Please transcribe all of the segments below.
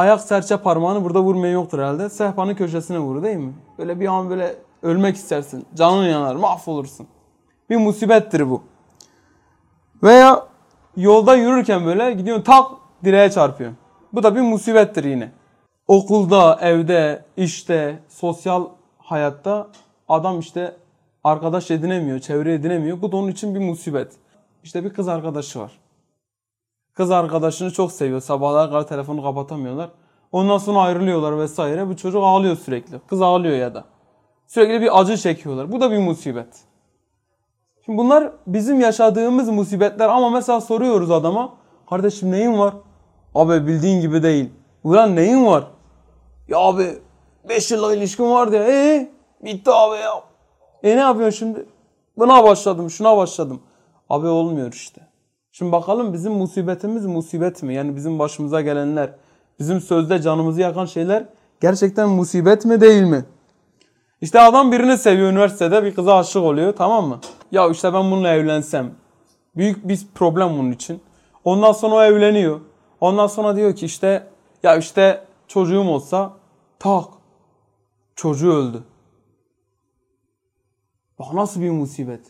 ayak serçe parmağını burada vurmayan yoktur herhalde. Sehpanın köşesine vurur değil mi? Böyle bir an böyle ölmek istersin. Canın yanar, mahvolursun. Bir musibettir bu. Veya yolda yürürken böyle gidiyorsun tak direğe çarpıyor. Bu da bir musibettir yine. Okulda, evde, işte, sosyal hayatta adam işte arkadaş edinemiyor, çevre edinemiyor. Bu da onun için bir musibet. İşte bir kız arkadaşı var. Kız arkadaşını çok seviyor. Sabahlar kadar telefonu kapatamıyorlar. Ondan sonra ayrılıyorlar vesaire. Bu çocuk ağlıyor sürekli. Kız ağlıyor ya da. Sürekli bir acı çekiyorlar. Bu da bir musibet. Şimdi bunlar bizim yaşadığımız musibetler ama mesela soruyoruz adama. Kardeşim neyin var? Abi bildiğin gibi değil. Ulan neyin var? Ya abi 5 yıllık ilişkim vardı ya. Ee, bitti abi ya. E ne yapıyorsun şimdi? Buna başladım, şuna başladım. Abi olmuyor işte. Şimdi bakalım bizim musibetimiz musibet mi? Yani bizim başımıza gelenler, bizim sözde canımızı yakan şeyler gerçekten musibet mi değil mi? İşte adam birini seviyor üniversitede bir kıza aşık oluyor tamam mı? Ya işte ben bununla evlensem. Büyük bir problem bunun için. Ondan sonra o evleniyor. Ondan sonra diyor ki işte ya işte çocuğum olsa tak çocuğu öldü. Bak nasıl bir musibet.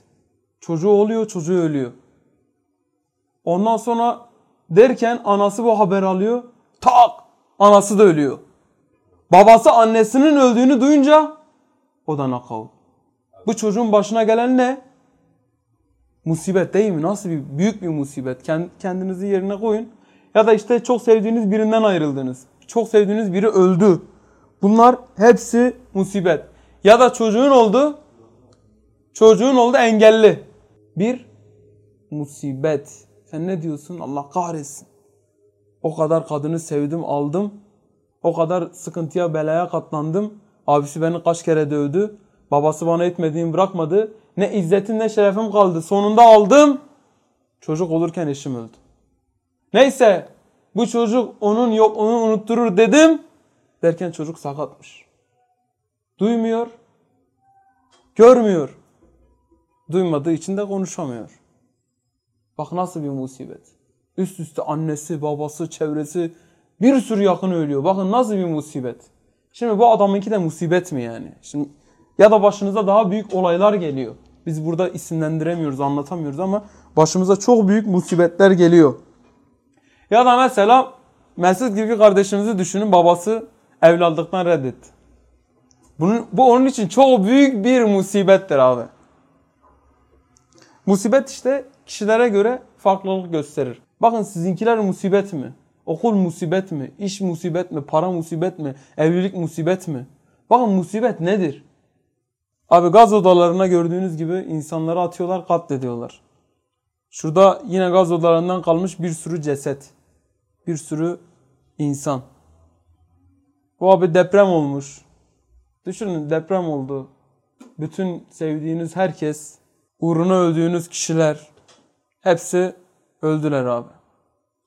Çocuğu oluyor çocuğu ölüyor. Ondan sonra derken anası bu haber alıyor. Tak anası da ölüyor. Babası annesinin öldüğünü duyunca o da knockout. Bu çocuğun başına gelen ne? Musibet değil mi? Nasıl bir büyük bir musibet. Kendinizi yerine koyun. Ya da işte çok sevdiğiniz birinden ayrıldınız. Çok sevdiğiniz biri öldü. Bunlar hepsi musibet. Ya da çocuğun oldu. Çocuğun oldu engelli. Bir musibet. Sen ne diyorsun? Allah kahretsin. O kadar kadını sevdim, aldım. O kadar sıkıntıya, belaya katlandım. Abisi beni kaç kere dövdü. Babası bana etmediğimi bırakmadı. Ne izzetim ne şerefim kaldı. Sonunda aldım. Çocuk olurken eşim öldü. Neyse bu çocuk onun yok onu unutturur dedim. Derken çocuk sakatmış. Duymuyor. Görmüyor. Duymadığı için de konuşamıyor. Bak nasıl bir musibet. Üst üste annesi, babası, çevresi bir sürü yakın ölüyor. Bakın nasıl bir musibet. Şimdi bu adamınki de musibet mi yani? Şimdi ya da başınıza daha büyük olaylar geliyor. Biz burada isimlendiremiyoruz, anlatamıyoruz ama başımıza çok büyük musibetler geliyor. Ya da mesela Mesut gibi kardeşimizi düşünün babası evlatlıktan reddetti. Bunun, bu onun için çok büyük bir musibettir abi. Musibet işte kişilere göre farklılık gösterir. Bakın sizinkiler musibet mi? Okul musibet mi? İş musibet mi? Para musibet mi? Evlilik musibet mi? Bakın musibet nedir? Abi gaz odalarına gördüğünüz gibi insanları atıyorlar, katlediyorlar. Şurada yine gaz odalarından kalmış bir sürü ceset. Bir sürü insan. Bu abi deprem olmuş. Düşünün deprem oldu. Bütün sevdiğiniz herkes, uğruna öldüğünüz kişiler hepsi öldüler abi.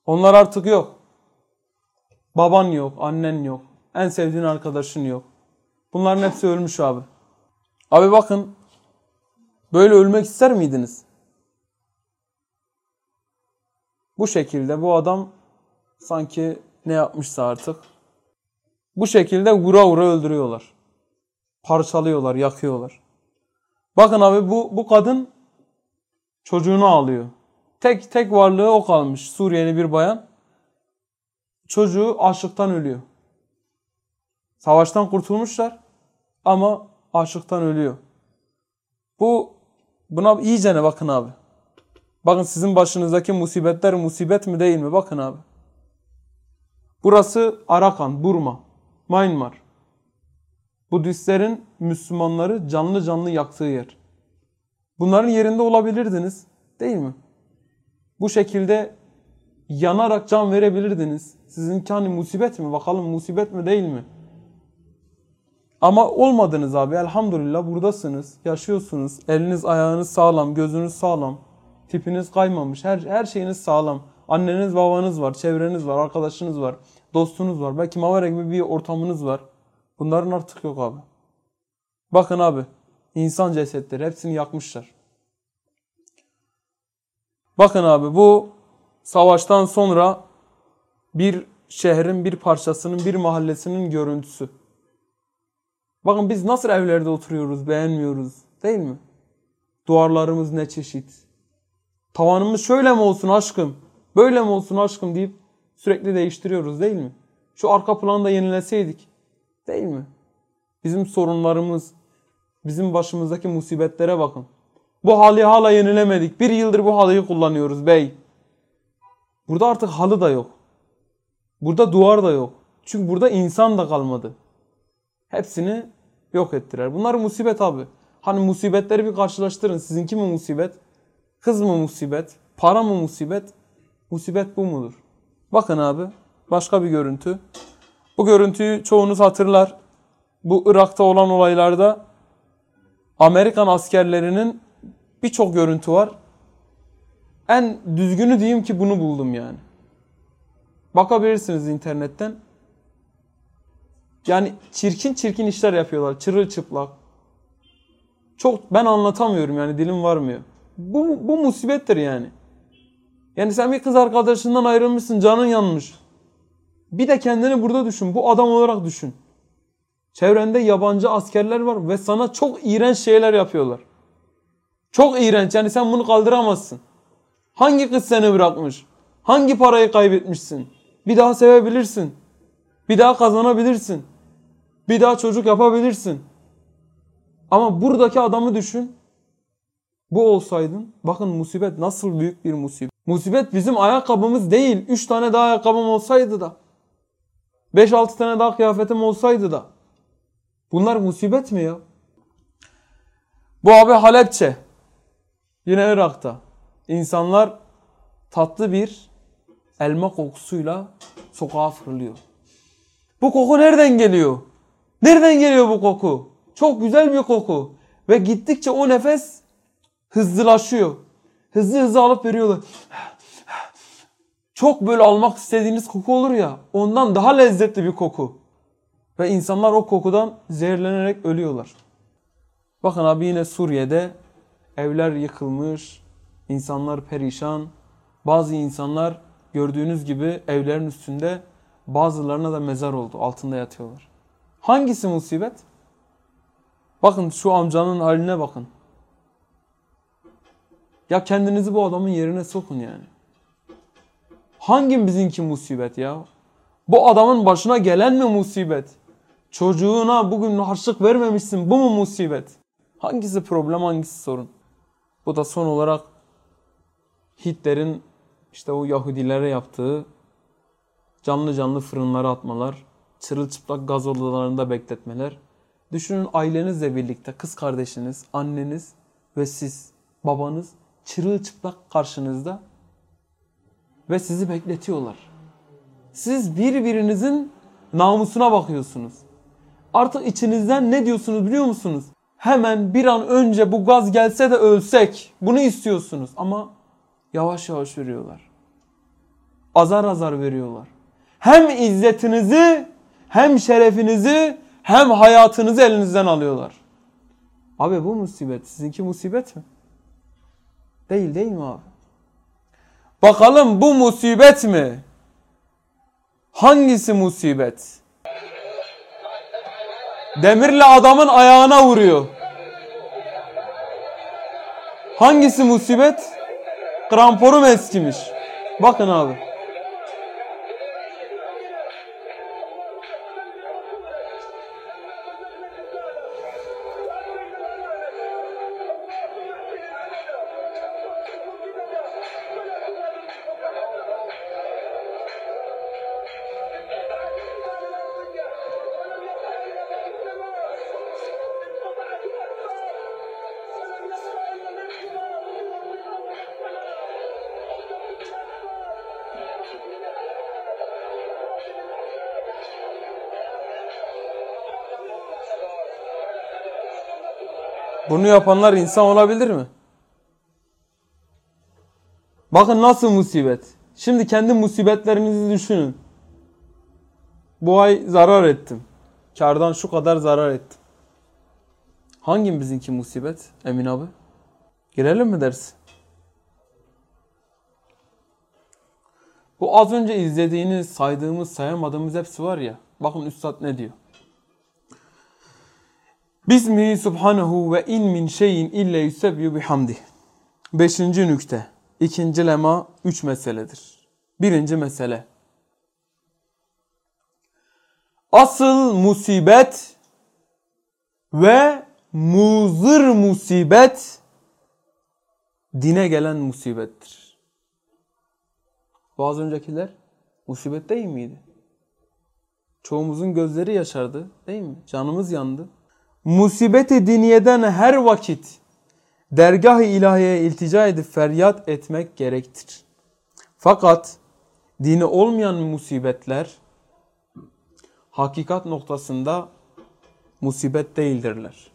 Onlar artık yok. Baban yok, annen yok. En sevdiğin arkadaşın yok. Bunların hepsi ölmüş abi. Abi bakın. Böyle ölmek ister miydiniz? Bu şekilde bu adam sanki ne yapmışsa artık. Bu şekilde vura vura öldürüyorlar. Parçalıyorlar, yakıyorlar. Bakın abi bu, bu kadın çocuğunu alıyor. Tek tek varlığı o kalmış. Suriyeli bir bayan. Çocuğu açlıktan ölüyor. Savaştan kurtulmuşlar ama açlıktan ölüyor. Bu buna iyice ne bakın abi. Bakın sizin başınızdaki musibetler musibet mi değil mi? Bakın abi. Burası Arakan, Burma, Myanmar. Budistlerin Müslümanları canlı canlı yaktığı yer. Bunların yerinde olabilirdiniz değil mi? Bu şekilde yanarak can verebilirdiniz. Sizinki hani musibet mi? Bakalım musibet mi değil mi? Ama olmadınız abi. Elhamdülillah buradasınız. Yaşıyorsunuz. Eliniz ayağınız sağlam. Gözünüz sağlam. Tipiniz kaymamış. Her, her şeyiniz sağlam. Anneniz babanız var. Çevreniz var. Arkadaşınız var. Dostunuz var. Belki Mavera gibi bir ortamınız var. Bunların artık yok abi. Bakın abi. insan cesetleri. Hepsini yakmışlar. Bakın abi bu savaştan sonra bir şehrin bir parçasının, bir mahallesinin görüntüsü. Bakın biz nasıl evlerde oturuyoruz, beğenmiyoruz değil mi? Duvarlarımız ne çeşit. Tavanımız şöyle mi olsun aşkım, böyle mi olsun aşkım deyip sürekli değiştiriyoruz değil mi? Şu arka planda yenileseydik değil mi? Bizim sorunlarımız, bizim başımızdaki musibetlere bakın. Bu halıyı hala yenilemedik. Bir yıldır bu halıyı kullanıyoruz bey. Burada artık halı da yok. Burada duvar da yok. Çünkü burada insan da kalmadı. Hepsini yok ettiler. Bunlar musibet abi. Hani musibetleri bir karşılaştırın. Sizinki mi musibet? Kız mı musibet? Para mı musibet? Musibet bu mudur? Bakın abi. Başka bir görüntü. Bu görüntüyü çoğunuz hatırlar. Bu Irak'ta olan olaylarda Amerikan askerlerinin birçok görüntü var. En düzgünü diyeyim ki bunu buldum yani. Bakabilirsiniz internetten. Yani çirkin çirkin işler yapıyorlar. Çırılçıplak. Çok ben anlatamıyorum yani dilim varmıyor. Bu, bu musibettir yani. Yani sen bir kız arkadaşından ayrılmışsın canın yanmış. Bir de kendini burada düşün. Bu adam olarak düşün. Çevrende yabancı askerler var ve sana çok iğrenç şeyler yapıyorlar. Çok iğrenç yani sen bunu kaldıramazsın. Hangi kız seni bırakmış? Hangi parayı kaybetmişsin? Bir daha sevebilirsin. Bir daha kazanabilirsin. Bir daha çocuk yapabilirsin. Ama buradaki adamı düşün. Bu olsaydın bakın musibet nasıl büyük bir musibet. Musibet bizim ayakkabımız değil. 3 tane daha ayakkabım olsaydı da. 5-6 tane daha kıyafetim olsaydı da. Bunlar musibet mi ya? Bu abi Halepçe. Yine Irak'ta. İnsanlar tatlı bir elma kokusuyla sokağa fırlıyor. Bu koku nereden geliyor? Nereden geliyor bu koku? Çok güzel bir koku. Ve gittikçe o nefes hızlılaşıyor. Hızlı hızlı alıp veriyorlar. Çok böyle almak istediğiniz koku olur ya. Ondan daha lezzetli bir koku. Ve insanlar o kokudan zehirlenerek ölüyorlar. Bakın abi yine Suriye'de evler yıkılmış, insanlar perişan. Bazı insanlar gördüğünüz gibi evlerin üstünde bazılarına da mezar oldu. Altında yatıyorlar. Hangisi musibet? Bakın şu amcanın haline bakın. Ya kendinizi bu adamın yerine sokun yani. Hangimizinki musibet ya? Bu adamın başına gelen mi musibet? Çocuğuna bugün harçlık vermemişsin bu mu musibet? Hangisi problem hangisi sorun? Bu da son olarak Hitler'in işte o Yahudilere yaptığı canlı canlı fırınlara atmalar, çırılçıplak gaz odalarında bekletmeler. Düşünün ailenizle birlikte kız kardeşiniz, anneniz ve siz, babanız çırılçıplak karşınızda ve sizi bekletiyorlar. Siz birbirinizin namusuna bakıyorsunuz. Artık içinizden ne diyorsunuz biliyor musunuz? Hemen bir an önce bu gaz gelse de ölsek. Bunu istiyorsunuz ama yavaş yavaş veriyorlar. Azar azar veriyorlar. Hem izzetinizi, hem şerefinizi, hem hayatınızı elinizden alıyorlar. Abi bu musibet. Sizinki musibet mi? Değil değil mi abi? Bakalım bu musibet mi? Hangisi musibet? Demirle adamın ayağına vuruyor. Hangisi musibet? Kramporum eskimiş. Bakın abi. Bunu yapanlar insan olabilir mi? Bakın nasıl musibet. Şimdi kendi musibetlerinizi düşünün. Bu ay zarar ettim. Kardan şu kadar zarar ettim. Hangimizinki musibet Emin abi? Girelim mi dersin? Bu az önce izlediğiniz, saydığımız, sayamadığımız hepsi var ya. Bakın Üstad ne diyor. Bismihi subhanahu ve in min şeyin illa yusebbihu bihamdi. Beşinci nükte. İkinci lema üç meseledir. Birinci mesele. Asıl musibet ve muzır musibet dine gelen musibettir. Bu az öncekiler musibet değil miydi? Çoğumuzun gözleri yaşardı değil mi? Canımız yandı. Musibeti diniyeden her vakit dergah-ı ilahiyeye iltica edip feryat etmek gerektir. Fakat dini olmayan musibetler hakikat noktasında musibet değildirler.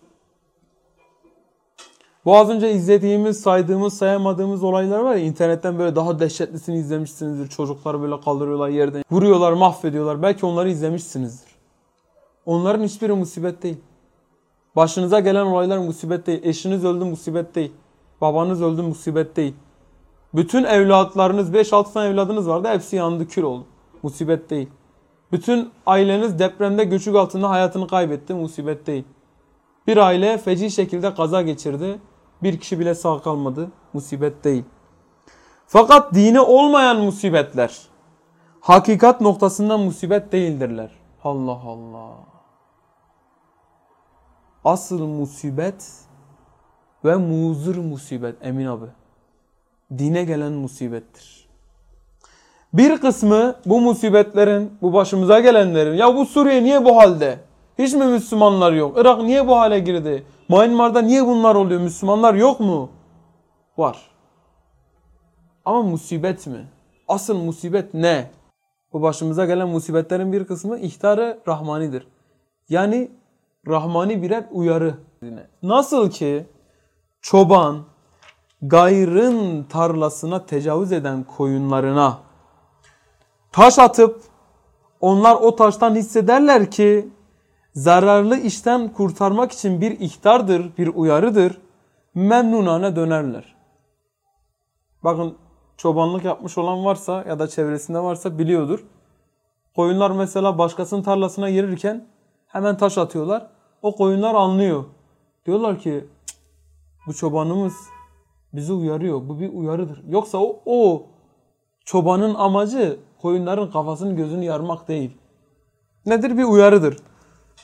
Bu az önce izlediğimiz, saydığımız, sayamadığımız olaylar var ya internetten böyle daha dehşetlisini izlemişsinizdir. Çocukları böyle kaldırıyorlar yerden, vuruyorlar, mahvediyorlar. Belki onları izlemişsinizdir. Onların hiçbiri musibet değil. Başınıza gelen olaylar musibet değil. Eşiniz öldü musibet değil. Babanız öldü musibet değil. Bütün evlatlarınız 5-6 tane evladınız vardı hepsi yandı kül oldu. Musibet değil. Bütün aileniz depremde göçük altında hayatını kaybetti musibet değil. Bir aile feci şekilde kaza geçirdi. Bir kişi bile sağ kalmadı. Musibet değil. Fakat dini olmayan musibetler hakikat noktasından musibet değildirler. Allah Allah. Asıl musibet ve muzur musibet Emin abi. Dine gelen musibettir. Bir kısmı bu musibetlerin, bu başımıza gelenlerin, ya bu Suriye niye bu halde? Hiç mi Müslümanlar yok? Irak niye bu hale girdi? Myanmar'da niye bunlar oluyor? Müslümanlar yok mu? Var. Ama musibet mi? Asıl musibet ne? Bu başımıza gelen musibetlerin bir kısmı ihtarı rahmanidir. Yani rahmani birer uyarı. Nasıl ki çoban gayrın tarlasına tecavüz eden koyunlarına taş atıp onlar o taştan hissederler ki zararlı işten kurtarmak için bir ihtardır, bir uyarıdır. Memnunane dönerler. Bakın çobanlık yapmış olan varsa ya da çevresinde varsa biliyordur. Koyunlar mesela başkasının tarlasına girirken hemen taş atıyorlar. O koyunlar anlıyor. Diyorlar ki bu çobanımız bizi uyarıyor. Bu bir uyarıdır. Yoksa o, o çobanın amacı koyunların kafasını gözünü yarmak değil. Nedir? Bir uyarıdır.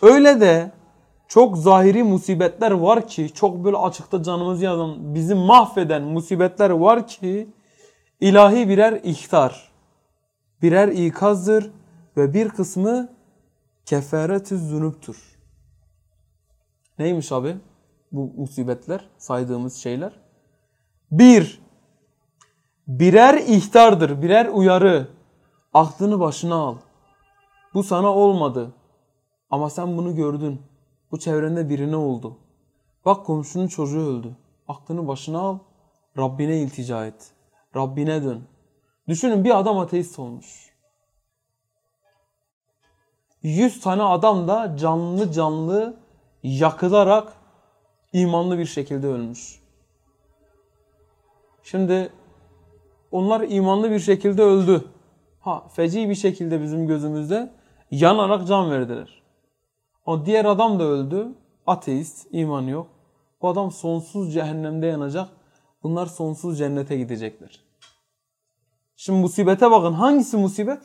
Öyle de çok zahiri musibetler var ki, çok böyle açıkta canımızı yazan, bizi mahveden musibetler var ki ilahi birer ihtar, birer ikazdır ve bir kısmı kefaretü zunuptur. Neymiş abi bu musibetler, saydığımız şeyler? Bir, birer ihtardır, birer uyarı. Aklını başına al. Bu sana olmadı. Ama sen bunu gördün. Bu çevrende birine oldu. Bak komşunun çocuğu öldü. Aklını başına al. Rabbine iltica et. Rabbine dön. Düşünün bir adam ateist olmuş. Yüz tane adam da canlı canlı yakılarak imanlı bir şekilde ölmüş. Şimdi onlar imanlı bir şekilde öldü. Ha feci bir şekilde bizim gözümüzde yanarak can verdiler. O diğer adam da öldü. Ateist, iman yok. Bu adam sonsuz cehennemde yanacak. Bunlar sonsuz cennete gidecekler. Şimdi musibete bakın. Hangisi musibet?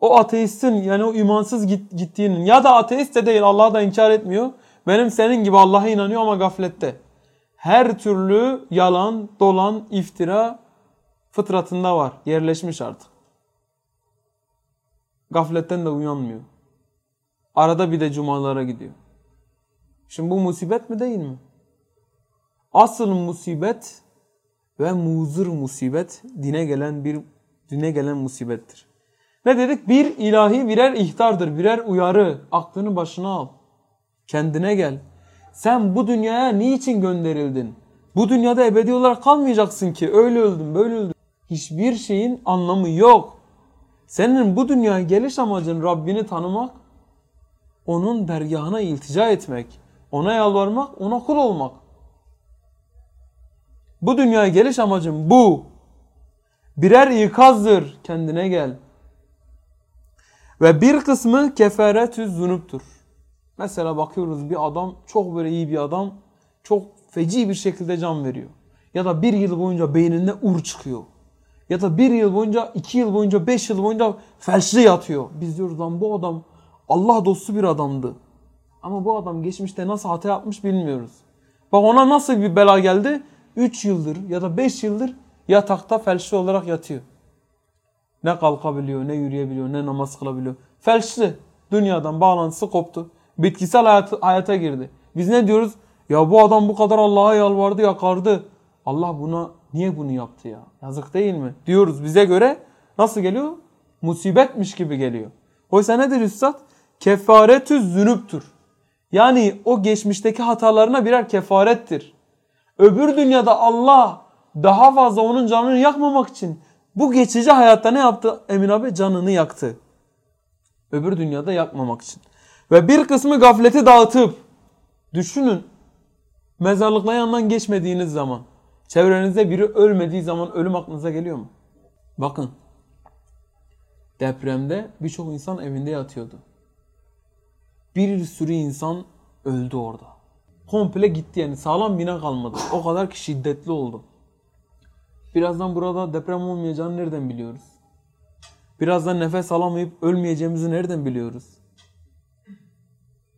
O ateistin yani o imansız gittiğinin ya da ateist de değil Allah'ı da inkar etmiyor. Benim senin gibi Allah'a inanıyor ama gaflette. Her türlü yalan, dolan, iftira fıtratında var. Yerleşmiş artık. Gafletten de uyanmıyor. Arada bir de cumalara gidiyor. Şimdi bu musibet mi değil mi? Asıl musibet ve muzır musibet dine gelen bir dine gelen musibettir. Ne dedik? Bir ilahi birer ihtardır, birer uyarı. Aklını başına al. Kendine gel. Sen bu dünyaya niçin gönderildin? Bu dünyada ebedi olarak kalmayacaksın ki. Öyle öldün, böyle öldün. Hiçbir şeyin anlamı yok. Senin bu dünyaya geliş amacın Rabbini tanımak, onun dergahına iltica etmek, ona yalvarmak, ona kul olmak. Bu dünyaya geliş amacım bu. birer ikazdır. Kendine gel. Ve bir kısmı kefaretü zunuptur. Mesela bakıyoruz bir adam çok böyle iyi bir adam çok feci bir şekilde can veriyor. Ya da bir yıl boyunca beyninde ur çıkıyor. Ya da bir yıl boyunca, iki yıl boyunca, beş yıl boyunca felçli yatıyor. Biz diyoruz lan bu adam Allah dostu bir adamdı. Ama bu adam geçmişte nasıl hata yapmış bilmiyoruz. Bak ona nasıl bir bela geldi? 3 yıldır ya da 5 yıldır yatakta felçli olarak yatıyor. Ne kalkabiliyor, ne yürüyebiliyor, ne namaz kılabiliyor. Felçli. Dünyadan bağlantısı koptu. Bitkisel hayat, hayata girdi. Biz ne diyoruz? Ya bu adam bu kadar Allah'a yalvardı, yakardı. Allah buna niye bunu yaptı ya? Yazık değil mi? Diyoruz bize göre nasıl geliyor? Musibetmiş gibi geliyor. Oysa nedir üstad? Kefaretü zünüptür. Yani o geçmişteki hatalarına birer kefarettir. Öbür dünyada Allah daha fazla onun canını yakmamak için bu geçici hayatta ne yaptı Emin abi? Canını yaktı. Öbür dünyada yakmamak için. Ve bir kısmı gafleti dağıtıp düşünün mezarlıkla yanından geçmediğiniz zaman çevrenizde biri ölmediği zaman ölüm aklınıza geliyor mu? Bakın depremde birçok insan evinde yatıyordu. Bir sürü insan öldü orada. Komple gitti yani sağlam bina kalmadı. O kadar ki şiddetli oldu. Birazdan burada deprem olmayacağını nereden biliyoruz? Birazdan nefes alamayıp ölmeyeceğimizi nereden biliyoruz?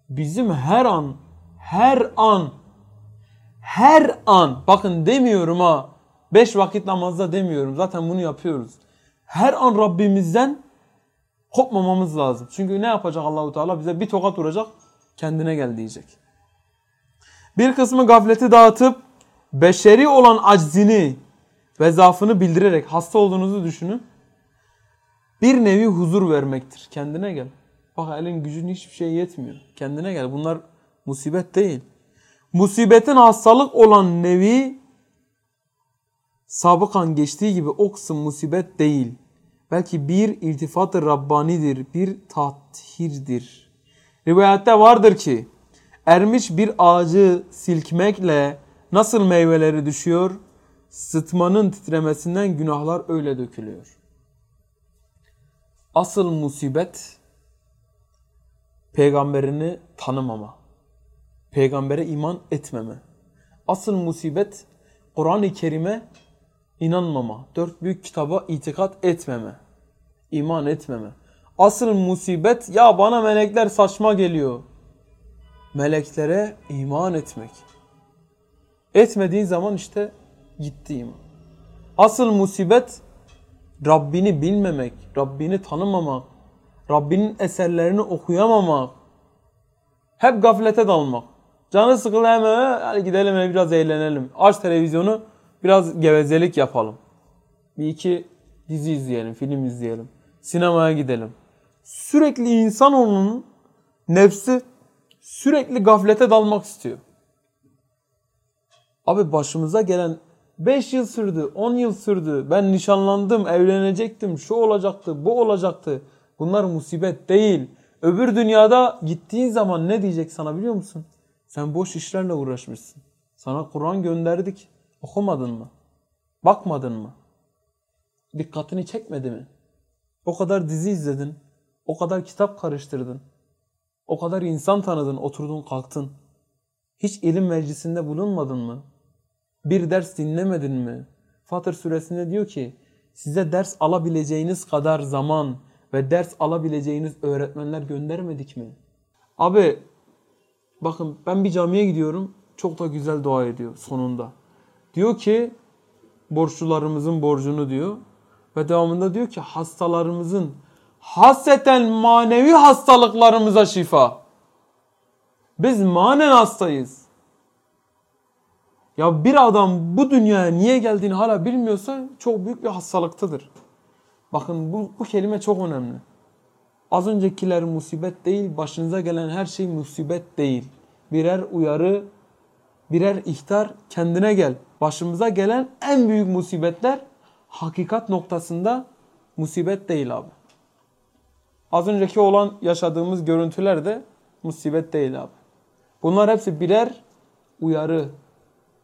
Bizim her an, her an, her an, bakın demiyorum ha, beş vakit namazda demiyorum, zaten bunu yapıyoruz. Her an Rabbimizden kopmamamız lazım. Çünkü ne yapacak Allahu Teala? Bize bir tokat vuracak, kendine gel diyecek. Bir kısmı gafleti dağıtıp beşeri olan aczini ve zaafını bildirerek hasta olduğunuzu düşünün. Bir nevi huzur vermektir. Kendine gel. Bak elin gücün hiçbir şey yetmiyor. Kendine gel. Bunlar musibet değil. Musibetin hastalık olan nevi sabıkan geçtiği gibi o kısım musibet değil. Belki bir irtifat-ı Rabbanidir, bir tathirdir. Rivayette vardır ki ermiş bir ağacı silkmekle nasıl meyveleri düşüyor, sıtmanın titremesinden günahlar öyle dökülüyor. Asıl musibet peygamberini tanımama. Peygambere iman etmeme. Asıl musibet Kur'an-ı Kerim'e inanmama. Dört büyük kitaba itikat etmeme. iman etmeme. Asıl musibet ya bana melekler saçma geliyor. Meleklere iman etmek. Etmediğin zaman işte gitti iman. Asıl musibet Rabbini bilmemek, Rabbini tanımamak, Rabbinin eserlerini okuyamamak. Hep gaflete dalmak. Canı sıkıldı hemen hadi gidelim ve biraz eğlenelim. Aç televizyonu biraz gevezelik yapalım. Bir iki dizi izleyelim, film izleyelim. Sinemaya gidelim. Sürekli insanoğlunun nefsi sürekli gaflete dalmak istiyor. Abi başımıza gelen 5 yıl sürdü, 10 yıl sürdü. Ben nişanlandım, evlenecektim, şu olacaktı, bu olacaktı. Bunlar musibet değil. Öbür dünyada gittiğin zaman ne diyecek sana biliyor musun? Sen boş işlerle uğraşmışsın. Sana Kur'an gönderdik. Okumadın mı? Bakmadın mı? Dikkatini çekmedi mi? O kadar dizi izledin. O kadar kitap karıştırdın. O kadar insan tanıdın, oturdun kalktın. Hiç ilim meclisinde bulunmadın mı? Bir ders dinlemedin mi? Fatır suresinde diyor ki size ders alabileceğiniz kadar zaman ve ders alabileceğiniz öğretmenler göndermedik mi? Abi bakın ben bir camiye gidiyorum. Çok da güzel dua ediyor sonunda. Diyor ki borçlularımızın borcunu diyor. Ve devamında diyor ki hastalarımızın haseten manevi hastalıklarımıza şifa. Biz manen hastayız. Ya bir adam bu dünyaya niye geldiğini hala bilmiyorsa çok büyük bir hastalıktadır. Bakın bu, bu kelime çok önemli. Az öncekiler musibet değil, başınıza gelen her şey musibet değil. Birer uyarı, birer ihtar kendine gel. Başımıza gelen en büyük musibetler hakikat noktasında musibet değil abi. Az önceki olan yaşadığımız görüntüler de musibet değil abi. Bunlar hepsi birer uyarı,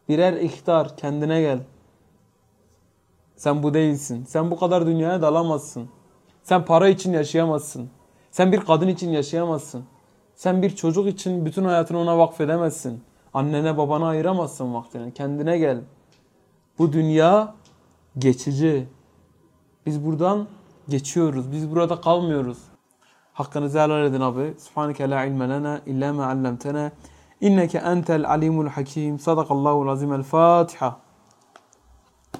birer ihtar kendine gel. Sen bu değilsin. Sen bu kadar dünyaya dalamazsın. Sen para için yaşayamazsın. Sen bir kadın için yaşayamazsın. Sen bir çocuk için bütün hayatını ona vakfedemezsin. Annene babana ayıramazsın vaktini. Kendine gel. Bu dünya geçici. Biz buradan geçiyoruz. Biz burada kalmıyoruz. Hakkınızı helal edin abi. Subhaneke la ilme lena illa ma allamtena. إنك أنت العليم الحكيم. صدق الله العظيم الفاتحة.